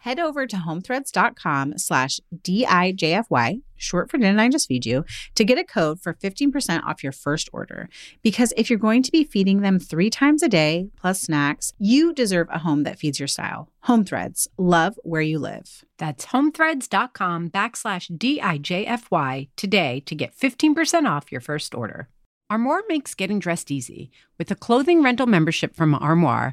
head over to homethreads.com slash DIJFY, short for Didn't I Just Feed You, to get a code for 15% off your first order. Because if you're going to be feeding them three times a day plus snacks, you deserve a home that feeds your style. Home Threads, love where you live. That's homethreads.com backslash DIJFY today to get 15% off your first order. Armoire makes getting dressed easy. With a clothing rental membership from Armoire,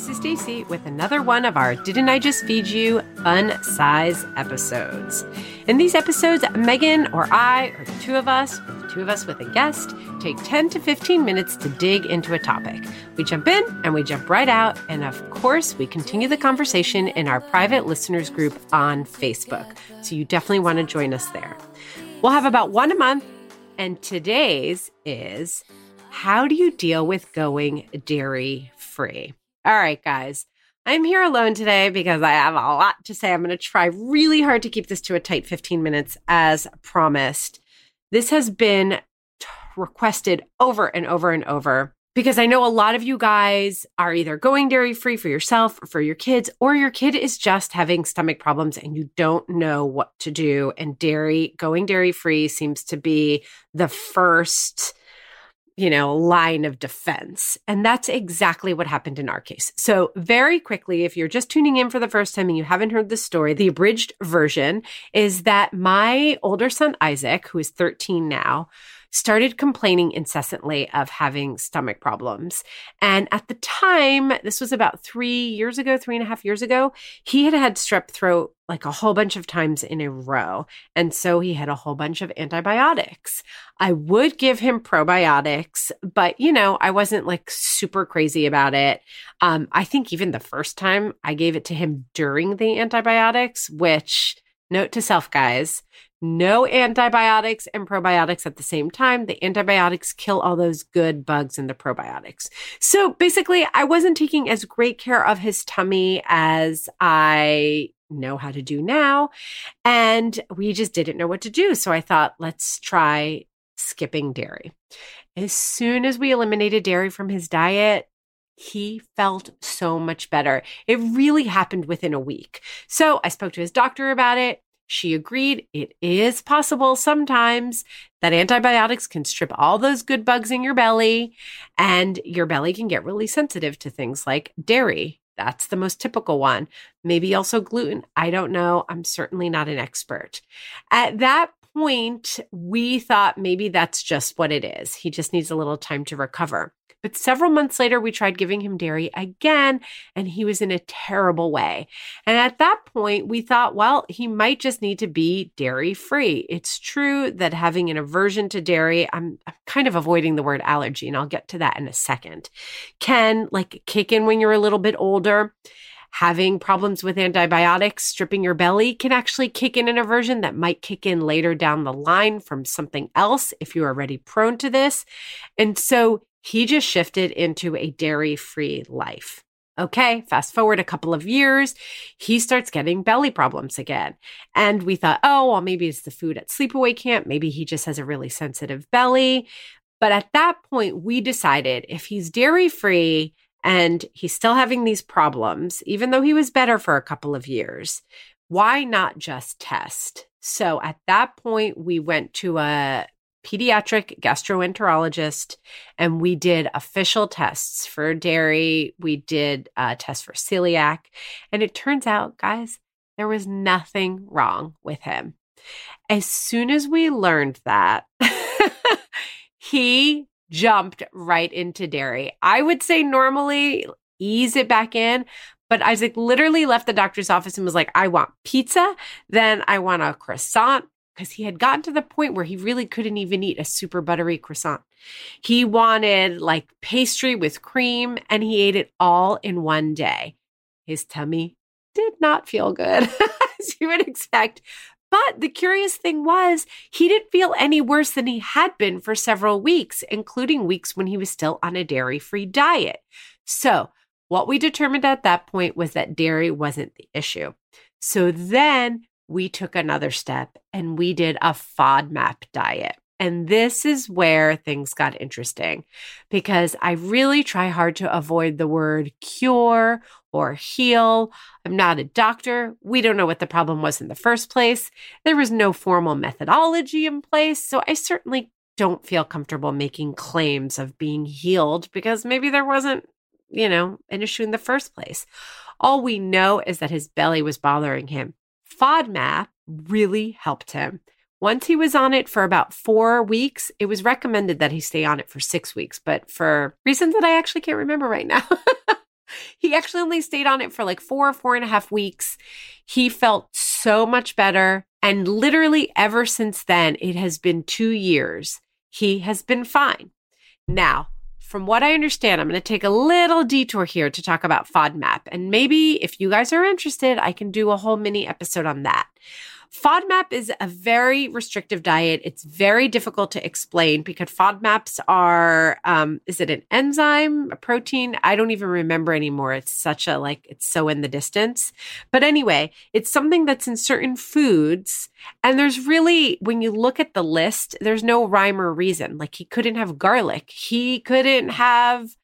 This is Stacie with another one of our Didn't I Just Feed You fun size episodes. In these episodes, Megan or I, or the two of us, or the two of us with a guest, take 10 to 15 minutes to dig into a topic. We jump in and we jump right out. And of course, we continue the conversation in our private listeners group on Facebook. So you definitely want to join us there. We'll have about one a month. And today's is how do you deal with going dairy free? All right, guys. I'm here alone today because I have a lot to say. I'm going to try really hard to keep this to a tight 15 minutes as promised. This has been t- requested over and over and over because I know a lot of you guys are either going dairy free for yourself or for your kids, or your kid is just having stomach problems and you don't know what to do. And dairy, going dairy free seems to be the first you know, line of defense. And that's exactly what happened in our case. So, very quickly, if you're just tuning in for the first time and you haven't heard the story, the abridged version is that my older son, Isaac, who is 13 now, started complaining incessantly of having stomach problems. And at the time, this was about three years ago, three and a half years ago, he had had strep throat like a whole bunch of times in a row. And so he had a whole bunch of antibiotics. I would give him probiotics, but you know, I wasn't like super crazy about it. Um, I think even the first time I gave it to him during the antibiotics, which note to self, guys, no antibiotics and probiotics at the same time. The antibiotics kill all those good bugs in the probiotics. So basically, I wasn't taking as great care of his tummy as I know how to do now. And we just didn't know what to do. So I thought, let's try skipping dairy. As soon as we eliminated dairy from his diet, he felt so much better. It really happened within a week. So I spoke to his doctor about it. She agreed it is possible sometimes that antibiotics can strip all those good bugs in your belly, and your belly can get really sensitive to things like dairy. That's the most typical one. Maybe also gluten. I don't know. I'm certainly not an expert. At that point, we thought maybe that's just what it is. He just needs a little time to recover. But several months later, we tried giving him dairy again, and he was in a terrible way. And at that point, we thought, well, he might just need to be dairy free. It's true that having an aversion to dairy, I'm, I'm kind of avoiding the word allergy, and I'll get to that in a second, can like kick in when you're a little bit older having problems with antibiotics, stripping your belly can actually kick in an aversion that might kick in later down the line from something else if you're already prone to this. And so he just shifted into a dairy free life. Okay, fast forward a couple of years, he starts getting belly problems again. And we thought, oh, well, maybe it's the food at sleepaway camp. Maybe he just has a really sensitive belly. But at that point, we decided if he's dairy free and he's still having these problems, even though he was better for a couple of years, why not just test? So at that point, we went to a pediatric gastroenterologist and we did official tests for dairy. We did a test for celiac. And it turns out, guys, there was nothing wrong with him. As soon as we learned that, he jumped right into dairy. I would say normally ease it back in, but Isaac literally left the doctor's office and was like, I want pizza, then I want a croissant, because he had gotten to the point where he really couldn't even eat a super buttery croissant. He wanted like pastry with cream and he ate it all in one day. His tummy did not feel good, as you would expect. But the curious thing was, he didn't feel any worse than he had been for several weeks, including weeks when he was still on a dairy free diet. So, what we determined at that point was that dairy wasn't the issue. So then we took another step and we did a FODMAP diet. And this is where things got interesting because I really try hard to avoid the word cure or heal. I'm not a doctor. We don't know what the problem was in the first place. There was no formal methodology in place. So I certainly don't feel comfortable making claims of being healed because maybe there wasn't, you know, an issue in the first place. All we know is that his belly was bothering him. FODMAP really helped him. Once he was on it for about four weeks, it was recommended that he stay on it for six weeks, but for reasons that I actually can't remember right now. he actually only stayed on it for like four, four and a half weeks. He felt so much better. And literally, ever since then, it has been two years. He has been fine. Now, from what I understand, I'm going to take a little detour here to talk about FODMAP. And maybe if you guys are interested, I can do a whole mini episode on that. FODMAP is a very restrictive diet. It's very difficult to explain because FODMAPs are, um, is it an enzyme, a protein? I don't even remember anymore. It's such a, like, it's so in the distance. But anyway, it's something that's in certain foods. And there's really, when you look at the list, there's no rhyme or reason. Like, he couldn't have garlic, he couldn't have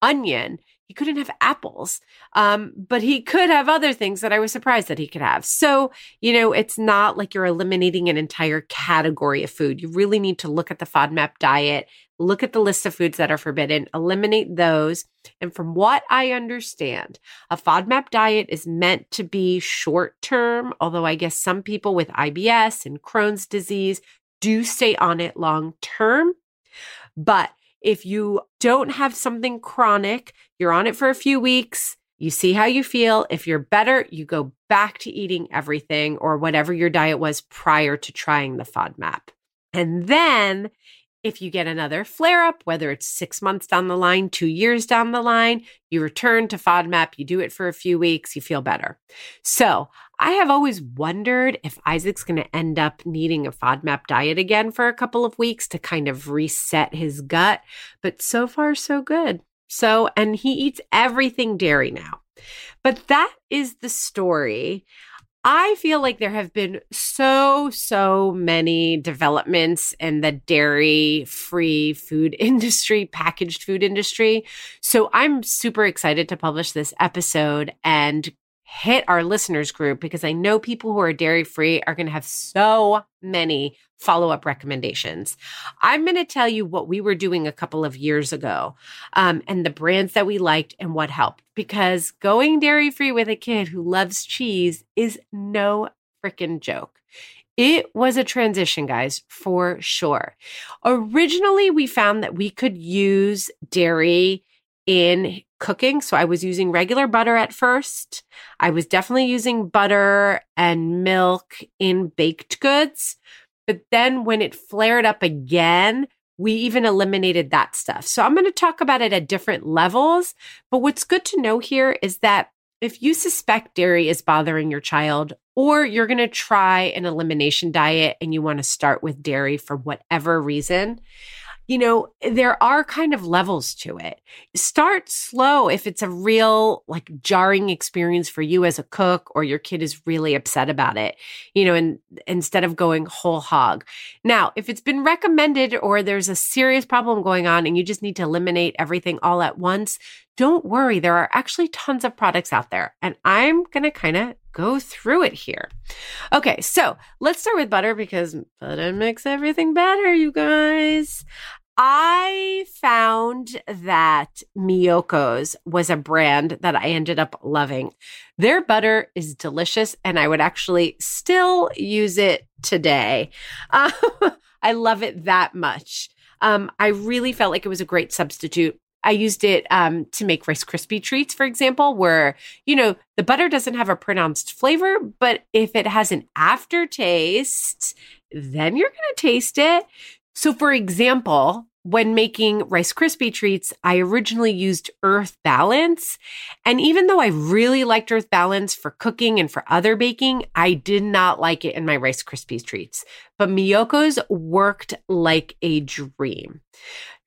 onion he couldn't have apples, um, but he could have other things that I was surprised that he could have. So, you know, it's not like you're eliminating an entire category of food. You really need to look at the FODMAP diet, look at the list of foods that are forbidden, eliminate those. And from what I understand, a FODMAP diet is meant to be short term, although I guess some people with IBS and Crohn's disease do stay on it long term. But if you don't have something chronic, you're on it for a few weeks, you see how you feel. If you're better, you go back to eating everything or whatever your diet was prior to trying the FODMAP. And then if you get another flare up, whether it's six months down the line, two years down the line, you return to FODMAP, you do it for a few weeks, you feel better. So I have always wondered if Isaac's going to end up needing a FODMAP diet again for a couple of weeks to kind of reset his gut. But so far, so good. So, and he eats everything dairy now. But that is the story. I feel like there have been so, so many developments in the dairy free food industry, packaged food industry. So I'm super excited to publish this episode and hit our listeners group because I know people who are dairy free are going to have so many follow up recommendations. I'm going to tell you what we were doing a couple of years ago um, and the brands that we liked and what helped because going dairy free with a kid who loves cheese is no freaking joke. It was a transition, guys, for sure. Originally, we found that we could use dairy in cooking. So I was using regular butter at first. I was definitely using butter and milk in baked goods. But then when it flared up again, we even eliminated that stuff. So I'm going to talk about it at different levels. But what's good to know here is that if you suspect dairy is bothering your child, or you're going to try an elimination diet and you want to start with dairy for whatever reason, you know, there are kind of levels to it. Start slow if it's a real, like, jarring experience for you as a cook or your kid is really upset about it, you know, and instead of going whole hog. Now, if it's been recommended or there's a serious problem going on and you just need to eliminate everything all at once, don't worry. There are actually tons of products out there. And I'm going to kind of go through it here. Okay, so let's start with butter because butter makes everything better, you guys. I found that Miyoko's was a brand that I ended up loving. Their butter is delicious, and I would actually still use it today. I love it that much. Um, I really felt like it was a great substitute I used it um, to make Rice Krispie treats, for example, where, you know, the butter doesn't have a pronounced flavor, but if it has an aftertaste, then you're going to taste it. So, for example, when making Rice Krispie treats, I originally used Earth Balance. And even though I really liked Earth Balance for cooking and for other baking, I did not like it in my Rice Krispies treats. But Miyoko's worked like a dream.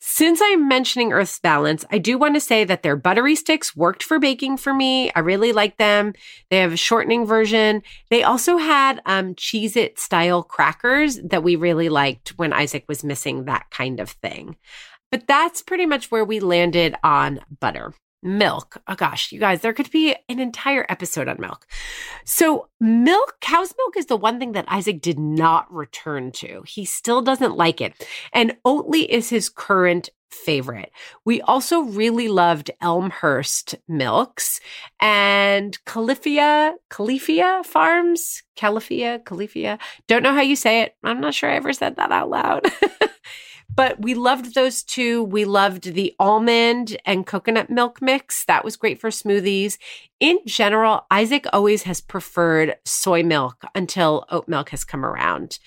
Since I'm mentioning Earth's Balance, I do want to say that their buttery sticks worked for baking for me. I really like them. They have a shortening version. They also had um, Cheez It style crackers that we really liked when Isaac was missing that kind of thing. But that's pretty much where we landed on butter milk. Oh gosh, you guys, there could be an entire episode on milk. So, milk, cow's milk is the one thing that Isaac did not return to. He still doesn't like it. And Oatly is his current favorite. We also really loved Elmhurst milks and Califia, Califia Farms, Califia, Califia. Don't know how you say it. I'm not sure I ever said that out loud. But we loved those two. We loved the almond and coconut milk mix. That was great for smoothies. In general, Isaac always has preferred soy milk until oat milk has come around.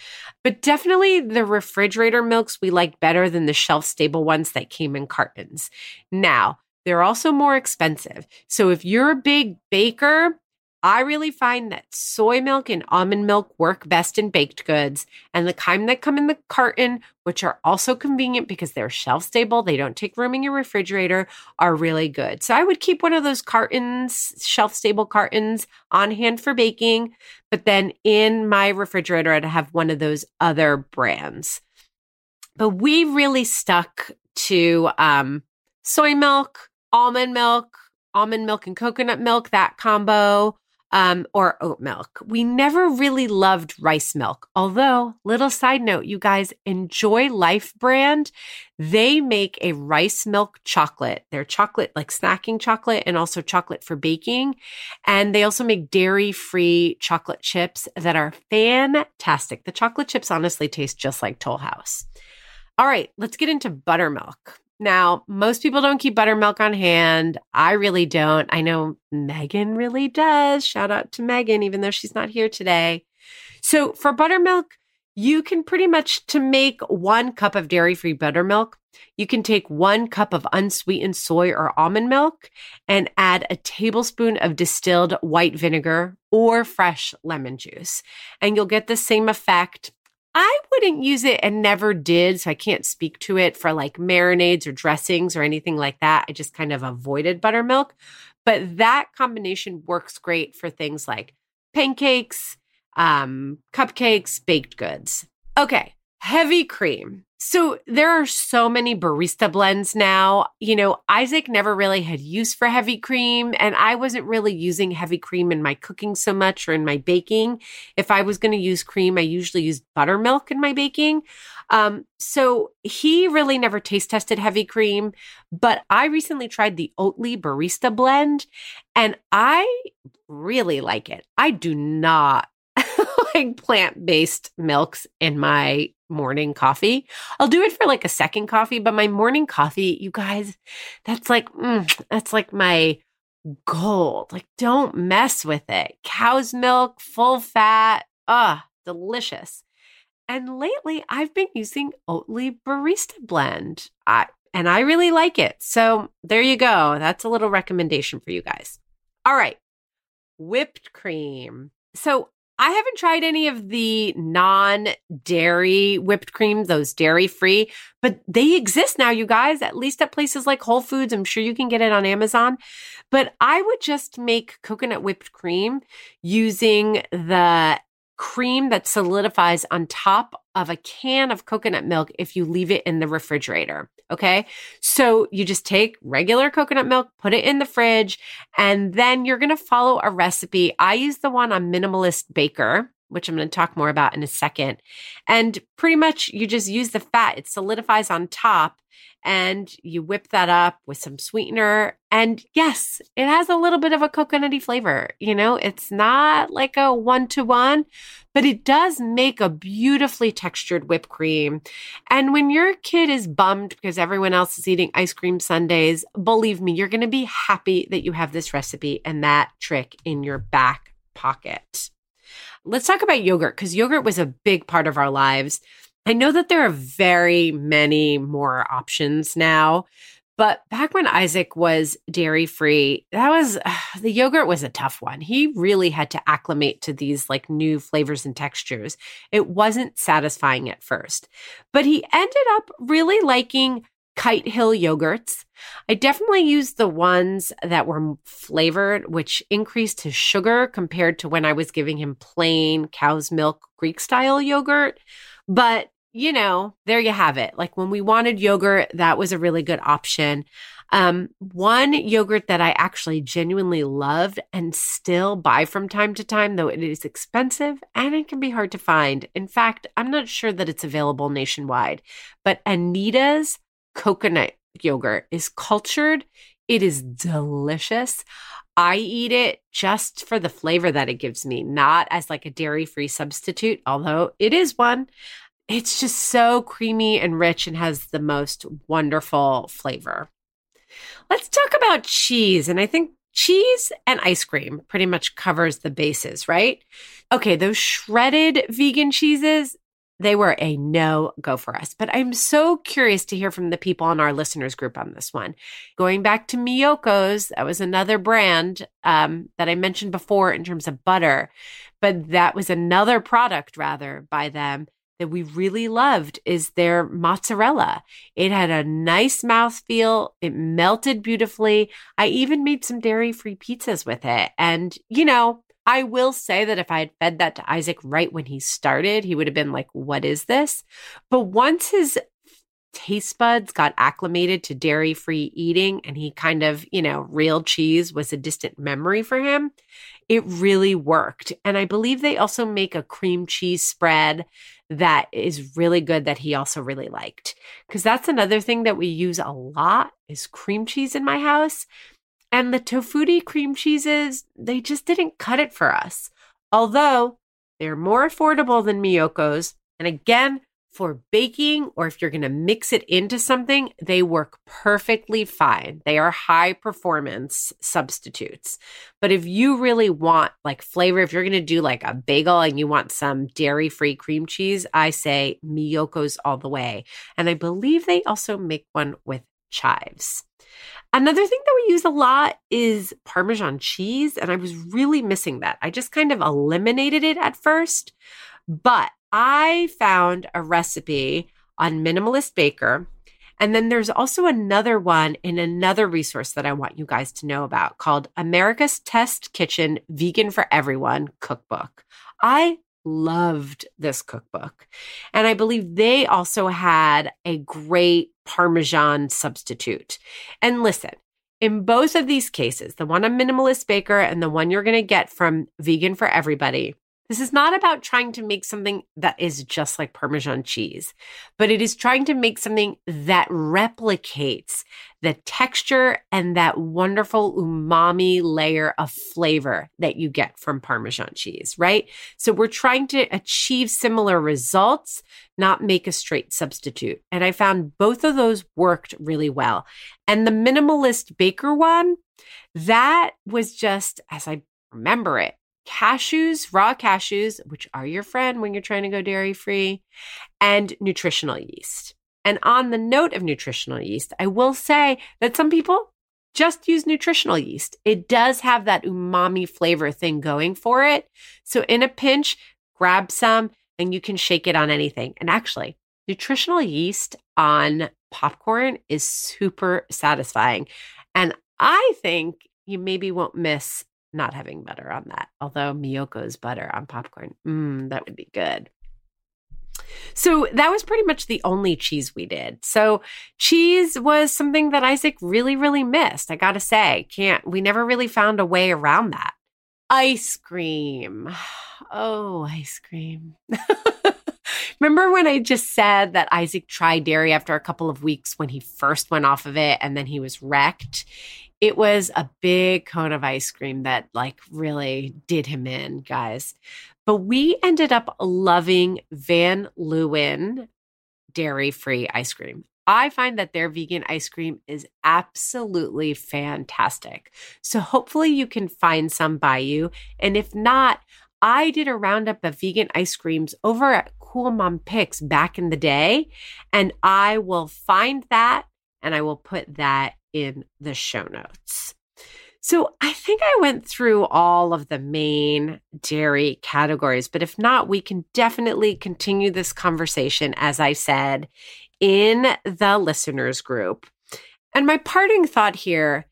But definitely the refrigerator milks we like better than the shelf stable ones that came in cartons. Now, they're also more expensive. So if you're a big baker, I really find that soy milk and almond milk work best in baked goods, and the kind that come in the carton, which are also convenient because they're shelf stable, they don't take room in your refrigerator, are really good. So I would keep one of those cartons, shelf stable cartons, on hand for baking, but then in my refrigerator, I'd have one of those other brands. But we really stuck to um, soy milk, almond milk, almond milk and coconut milk, that combo um, or oat milk. We never really loved rice milk. Although, little side note, you guys enjoy Life brand. They make a rice milk chocolate. They're chocolate, like snacking chocolate, and also chocolate for baking. And they also make dairy free chocolate chips that are fantastic. The chocolate chips honestly taste just like Toll House. All right, let's get into buttermilk. Now, most people don't keep buttermilk on hand. I really don't. I know Megan really does. Shout out to Megan, even though she's not here today. So for buttermilk, you can pretty much to make one cup of dairy free buttermilk, you can take one cup of unsweetened soy or almond milk and add a tablespoon of distilled white vinegar or fresh lemon juice. And you'll get the same effect I wouldn't use it and never did. So I can't speak to it for like marinades or dressings or anything like that. I just kind of avoided buttermilk. But that combination works great for things like pancakes, um, cupcakes, baked goods. Okay, heavy cream. So there are so many barista blends now. You know, Isaac never really had use for heavy cream, and I wasn't really using heavy cream in my cooking so much or in my baking. If I was going to use cream, I usually used buttermilk in my baking. Um, so he really never taste tested heavy cream, but I recently tried the Oatly barista blend and I really like it. I do not like plant based milks in my morning coffee. I'll do it for like a second coffee, but my morning coffee, you guys, that's like, mm, that's like my gold. Like, don't mess with it. Cow's milk, full fat. Ah, delicious. And lately, I've been using Oatly Barista Blend. I, and I really like it. So there you go. That's a little recommendation for you guys. All right. Whipped cream. So I haven't tried any of the non dairy whipped cream, those dairy free, but they exist now, you guys, at least at places like Whole Foods. I'm sure you can get it on Amazon. But I would just make coconut whipped cream using the cream that solidifies on top of a can of coconut milk if you leave it in the refrigerator. Okay. So you just take regular coconut milk, put it in the fridge, and then you're going to follow a recipe. I use the one on Minimalist Baker, which I'm going to talk more about in a second. And pretty much you just use the fat, it solidifies on top and you whip that up with some sweetener. And yes, it has a little bit of a coconutty flavor. You know, it's not like a one to one, but it does make a beautifully textured whipped cream. And when your kid is bummed because everyone else is eating ice cream sundaes, believe me, you're going to be happy that you have this recipe and that trick in your back pocket. Let's talk about yogurt because yogurt was a big part of our lives. I know that there are very many more options now, but back when Isaac was dairy free, that was uh, the yogurt was a tough one. He really had to acclimate to these like new flavors and textures. It wasn't satisfying at first, but he ended up really liking Kite Hill yogurts. I definitely used the ones that were flavored, which increased his sugar compared to when I was giving him plain cow's milk Greek style yogurt. But, you know, there you have it. Like when we wanted yogurt, that was a really good option. Um, one yogurt that I actually genuinely loved and still buy from time to time, though it is expensive and it can be hard to find. In fact, I'm not sure that it's available nationwide, but Anita's coconut yogurt is cultured. It is delicious. I eat it just for the flavor that it gives me, not as like a dairy free substitute, although it is one. It's just so creamy and rich and has the most wonderful flavor. Let's talk about cheese. And I think cheese and ice cream pretty much covers the bases, right? Okay, those shredded vegan cheeses, they were a no go for us. But I'm so curious to hear from the people in our listeners group on this one. Going back to Miyoko's, that was another brand um, that I mentioned before in terms of butter, but that was another product rather by them that we really loved is their mozzarella. It had a nice mouthfeel. It melted beautifully. I even made some dairy free pizzas with it. And, you know, I will say that if I had fed that to Isaac right when he started, he would have been like, What is this? But once his taste buds got acclimated to dairy free eating and he kind of, you know, real cheese was a distant memory for him, it really worked. And I believe they also make a cream cheese spread that is really good that he also really liked. Because that's another thing that we use a lot is cream cheese in my house. And the Tofutti cream cheeses, they just didn't cut it for us. Although they're more affordable than Miyoko's. And again, for baking or if you're going to mix it into something, they work perfectly fine. They are high performance substitutes. But if you really want like flavor, if you're going to do like a bagel and you want some dairy free cream cheese, I say Miyoko's all the way. And I believe they also make one with chives. Another thing that we use a lot is Parmesan cheese, and I was really missing that. I just kind of eliminated it at first, but I found a recipe on Minimalist Baker. And then there's also another one in another resource that I want you guys to know about called America's Test Kitchen Vegan for Everyone Cookbook. I loved this cookbook. And I believe they also had a great Parmesan substitute. And listen, in both of these cases, the one on Minimalist Baker and the one you're going to get from Vegan for Everybody, This is not about trying to make something that is just like Parmesan cheese, but it is trying to make something that replicates the texture and that wonderful umami layer of flavor that you get from Parmesan cheese, right? So we're trying to achieve similar results, not make a straight substitute. And I found both of those worked really well. And the minimalist baker one, that was just, as I remember it, cashews, raw cashews, which are your friend when you're trying to go dairy free, and nutritional yeast. And on the note of nutritional yeast, I will say that some people just use nutritional yeast. It does have that umami flavor thing going for it. So in a pinch, grab some and you can shake it on anything. And actually, nutritional yeast on popcorn is super satisfying. And I think you maybe won't miss not having butter on that. Although Miyoko's butter on popcorn, mm, that would be good. So that was pretty much the only cheese we did. So cheese was something that Isaac really, really missed. I got to say, can't, we never really found a way around that. Ice cream. Oh, ice cream. Remember when I just said that Isaac tried dairy after a couple of weeks when he first went off of it and then he was wrecked? It was a big cone of ice cream that like really did him in, guys. But we ended up loving Van Leeuwen dairy free ice cream. I find that their vegan ice cream is absolutely fantastic. So hopefully you can find some by you. And if not, I did a roundup of vegan ice creams over at Cool Mom Picks back in the day, and I will find that and I will put that in the show notes. So I think I went through all of the main dairy categories, but if not, we can definitely continue this conversation, as I said, in the listeners group. And my parting thought here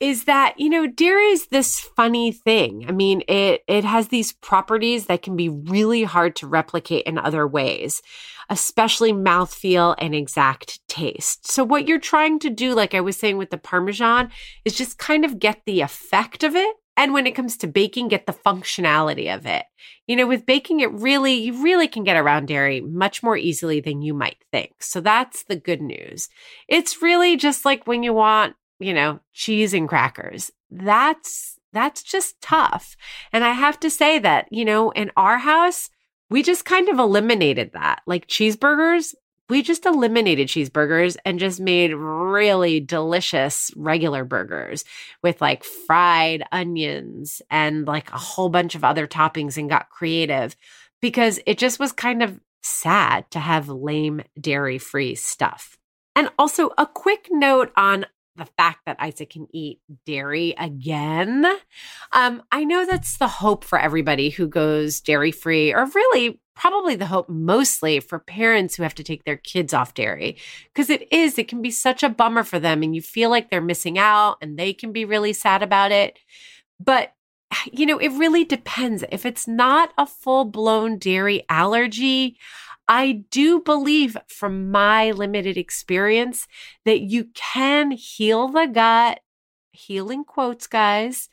is that you know dairy is this funny thing. I mean it it has these properties that can be really hard to replicate in other ways especially mouthfeel and exact taste. So what you're trying to do like i was saying with the parmesan is just kind of get the effect of it. And when it comes to baking get the functionality of it. You know with baking it really you really can get around dairy much more easily than you might think. So that's the good news. It's really just like when you want you know, cheese and crackers. That's that's just tough. And I have to say that, you know, in our house, we just kind of eliminated that. Like cheeseburgers, we just eliminated cheeseburgers and just made really delicious regular burgers with like fried onions and like a whole bunch of other toppings and got creative because it just was kind of sad to have lame dairy free stuff. And also, a quick note on the fact that Isaac can eat dairy again. Um, I know that's the hope for everybody who goes dairy free, or really probably the hope mostly for parents who have to take their kids off dairy. Because it is, it can be such a bummer for them, and you feel like they're missing out and they can be really sad about it. But you know, it really depends. If it's not a full blown dairy allergy, I do believe from my limited experience that you can heal the gut, healing quotes, guys,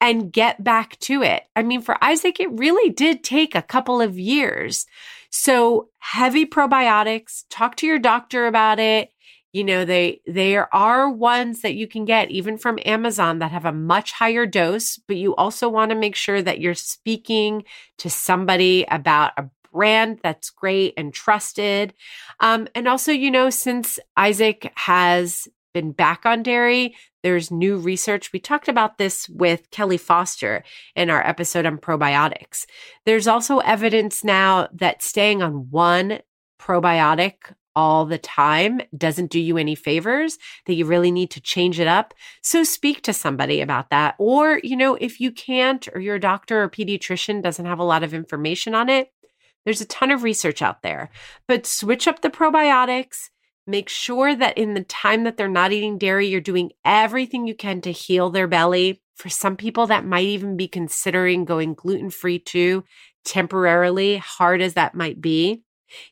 and get back to it. I mean, for Isaac, it really did take a couple of years. So heavy probiotics, talk to your doctor about it. You know, they there are ones that you can get even from Amazon that have a much higher dose, but you also want to make sure that you're speaking to somebody about a brand that's great and trusted. Um, and also, you know, since Isaac has been back on dairy, there's new research. We talked about this with Kelly Foster in our episode on probiotics. There's also evidence now that staying on one probiotic all the time doesn't do you any favors, that you really need to change it up. So speak to somebody about that. Or, you know, if you can't, or your doctor or pediatrician doesn't have a lot of information on it, there's a ton of research out there, but switch up the probiotics. Make sure that in the time that they're not eating dairy, you're doing everything you can to heal their belly. For some people, that might even be considering going gluten free too, temporarily, hard as that might be.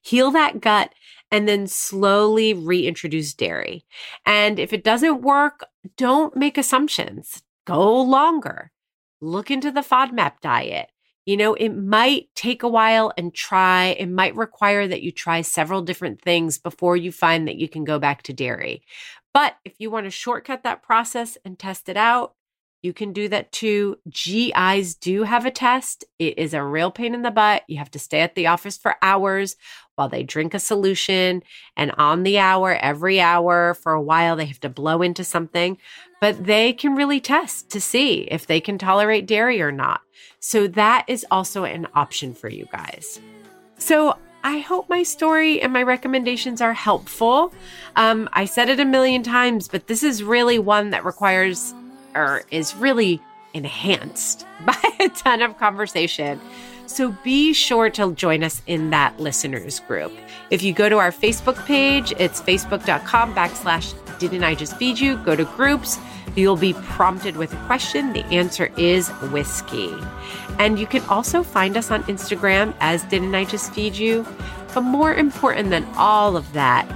Heal that gut and then slowly reintroduce dairy. And if it doesn't work, don't make assumptions. Go longer. Look into the FODMAP diet You know, it might take a while and try, it might require that you try several different things before you find that you can go back to dairy. But if you want to shortcut that process and test it out, you can do that too. GIs do have a test. It is a real pain in the butt. You have to stay at the office for hours while they drink a solution and on the hour, every hour for a while, they have to blow into something, but they can really test to see if they can tolerate dairy or not. So that is also an option for you guys. So I hope my story and my recommendations are helpful. Um, I said it a million times, but this is really one that requires or is really enhanced by a ton of conversation. So be sure to join us in that listeners group. If you go to our Facebook page, it's facebook.com backslash didn't I just feed you? Go to groups. You'll be prompted with a question. The answer is whiskey. And you can also find us on Instagram as Didn't I Just Feed You? But more important than all of that,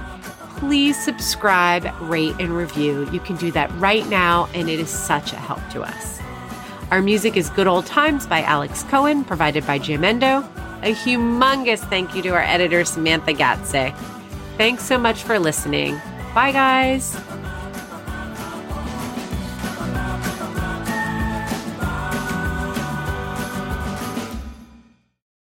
please subscribe, rate, and review. You can do that right now, and it is such a help to us. Our music is Good Old Times by Alex Cohen, provided by Jamendo. A humongous thank you to our editor, Samantha Gatze. Thanks so much for listening. Bye, guys.